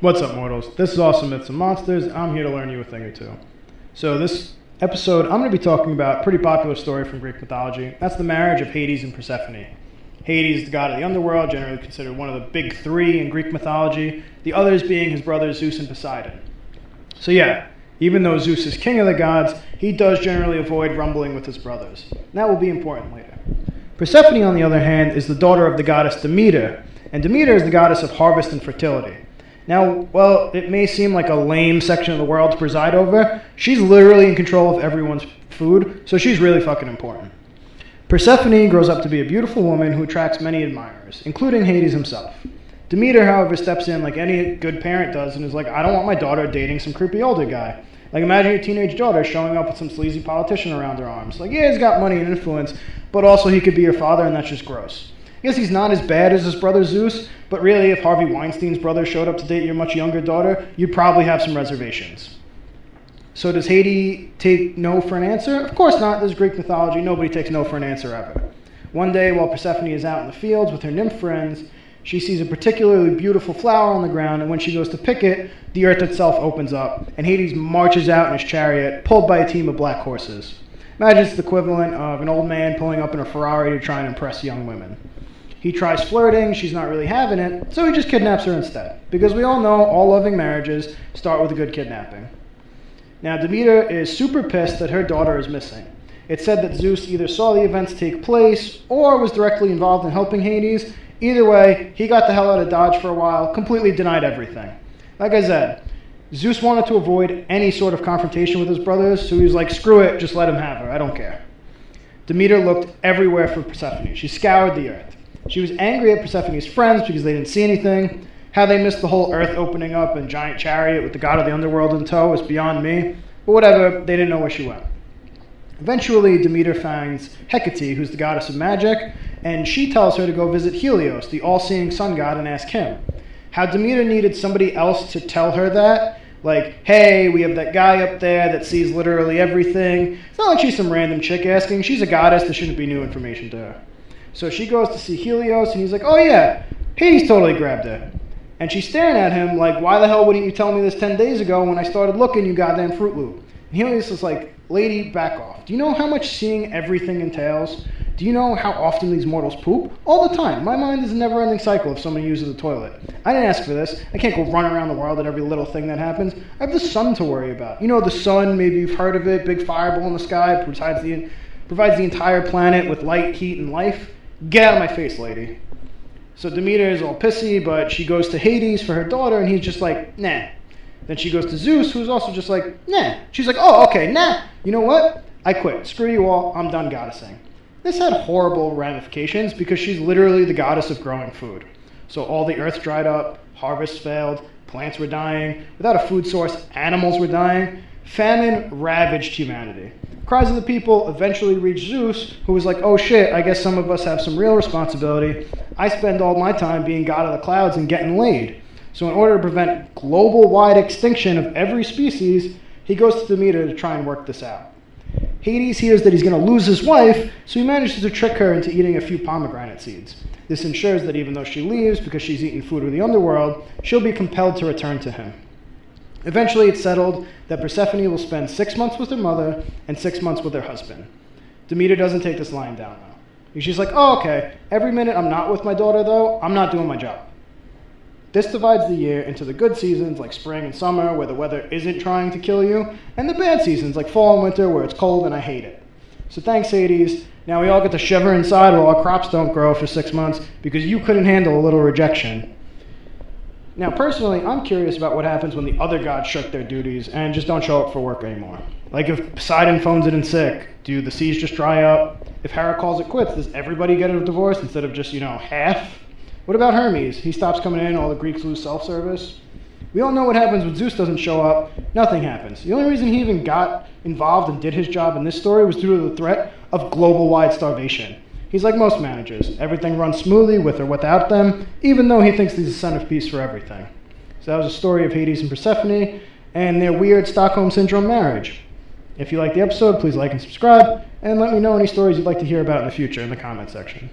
What's up, mortals? This is Awesome Myths and Monsters. I'm here to learn you a thing or two. So, this episode, I'm going to be talking about a pretty popular story from Greek mythology. That's the marriage of Hades and Persephone. Hades, the god of the underworld, generally considered one of the big three in Greek mythology, the others being his brothers Zeus and Poseidon. So, yeah, even though Zeus is king of the gods, he does generally avoid rumbling with his brothers. That will be important later. Persephone, on the other hand, is the daughter of the goddess Demeter, and Demeter is the goddess of harvest and fertility. Now, well, it may seem like a lame section of the world to preside over, she's literally in control of everyone's food, so she's really fucking important. Persephone grows up to be a beautiful woman who attracts many admirers, including Hades himself. Demeter, however, steps in like any good parent does and is like, I don't want my daughter dating some creepy older guy. Like, imagine your teenage daughter showing up with some sleazy politician around her arms. Like, yeah, he's got money and influence, but also he could be your father, and that's just gross. I guess he's not as bad as his brother Zeus, but really, if Harvey Weinstein's brother showed up to date your much younger daughter, you'd probably have some reservations. So, does Hades take no for an answer? Of course not. There's Greek mythology. Nobody takes no for an answer ever. One day, while Persephone is out in the fields with her nymph friends, she sees a particularly beautiful flower on the ground, and when she goes to pick it, the earth itself opens up, and Hades marches out in his chariot, pulled by a team of black horses. Imagine it's the equivalent of an old man pulling up in a Ferrari to try and impress young women. He tries flirting, she's not really having it, so he just kidnaps her instead. Because we all know all loving marriages start with a good kidnapping. Now, Demeter is super pissed that her daughter is missing. It's said that Zeus either saw the events take place or was directly involved in helping Hades. Either way, he got the hell out of Dodge for a while, completely denied everything. Like I said, Zeus wanted to avoid any sort of confrontation with his brothers, so he was like, screw it, just let him have her, I don't care. Demeter looked everywhere for Persephone. She scoured the earth. She was angry at Persephone's friends because they didn't see anything. How they missed the whole earth opening up and giant chariot with the god of the underworld in tow was beyond me. But whatever, they didn't know where she went. Eventually, Demeter finds Hecate, who's the goddess of magic, and she tells her to go visit Helios, the all seeing sun god, and ask him. How Demeter needed somebody else to tell her that, like, hey, we have that guy up there that sees literally everything. It's not like she's some random chick asking. She's a goddess, there shouldn't be new information to her. So she goes to see Helios, and he's like, oh yeah, Hades totally grabbed her. And she's staring at him like, why the hell wouldn't you tell me this 10 days ago when I started looking, you goddamn Fruit Loop? And Helios is like, lady, back off. Do you know how much seeing everything entails? Do you know how often these mortals poop? All the time. My mind is a never ending cycle if somebody uses the toilet. I didn't ask for this. I can't go run around the world at every little thing that happens. I have the sun to worry about. You know, the sun, maybe you've heard of it, big fireball in the sky, provides the, provides the entire planet with light, heat, and life. Get out of my face, lady. So Demeter is all pissy, but she goes to Hades for her daughter, and he's just like, nah. Then she goes to Zeus, who's also just like, nah. She's like, oh, okay, nah. You know what? I quit. Screw you all. I'm done goddessing. This had horrible ramifications because she's literally the goddess of growing food. So all the earth dried up, harvests failed, plants were dying. Without a food source, animals were dying. Famine ravaged humanity. Cries of the people eventually reached Zeus, who was like, oh shit, I guess some of us have some real responsibility. I spend all my time being god of the clouds and getting laid. So, in order to prevent global wide extinction of every species, he goes to Demeter to try and work this out. Hades hears that he's going to lose his wife, so he manages to trick her into eating a few pomegranate seeds. This ensures that even though she leaves because she's eaten food of the underworld, she'll be compelled to return to him. Eventually, it's settled that Persephone will spend six months with her mother and six months with her husband. Demeter doesn't take this line down, though. And She's like, oh, okay, every minute I'm not with my daughter, though, I'm not doing my job. This divides the year into the good seasons like spring and summer, where the weather isn't trying to kill you, and the bad seasons like fall and winter, where it's cold and I hate it. So thanks, Hades. Now we all get to shiver inside while our crops don't grow for six months because you couldn't handle a little rejection. Now, personally, I'm curious about what happens when the other gods shirk their duties and just don't show up for work anymore. Like if Poseidon phones it in sick, do the seas just dry up? If Hera calls it quits, does everybody get a divorce instead of just, you know, half? What about Hermes? He stops coming in, all the Greeks lose self service. We all know what happens when Zeus doesn't show up. Nothing happens. The only reason he even got involved and did his job in this story was due to the threat of global wide starvation. He's like most managers. Everything runs smoothly with or without them, even though he thinks he's a centerpiece for everything. So that was a story of Hades and Persephone and their weird Stockholm Syndrome marriage. If you like the episode, please like and subscribe, and let me know any stories you'd like to hear about in the future in the comment section.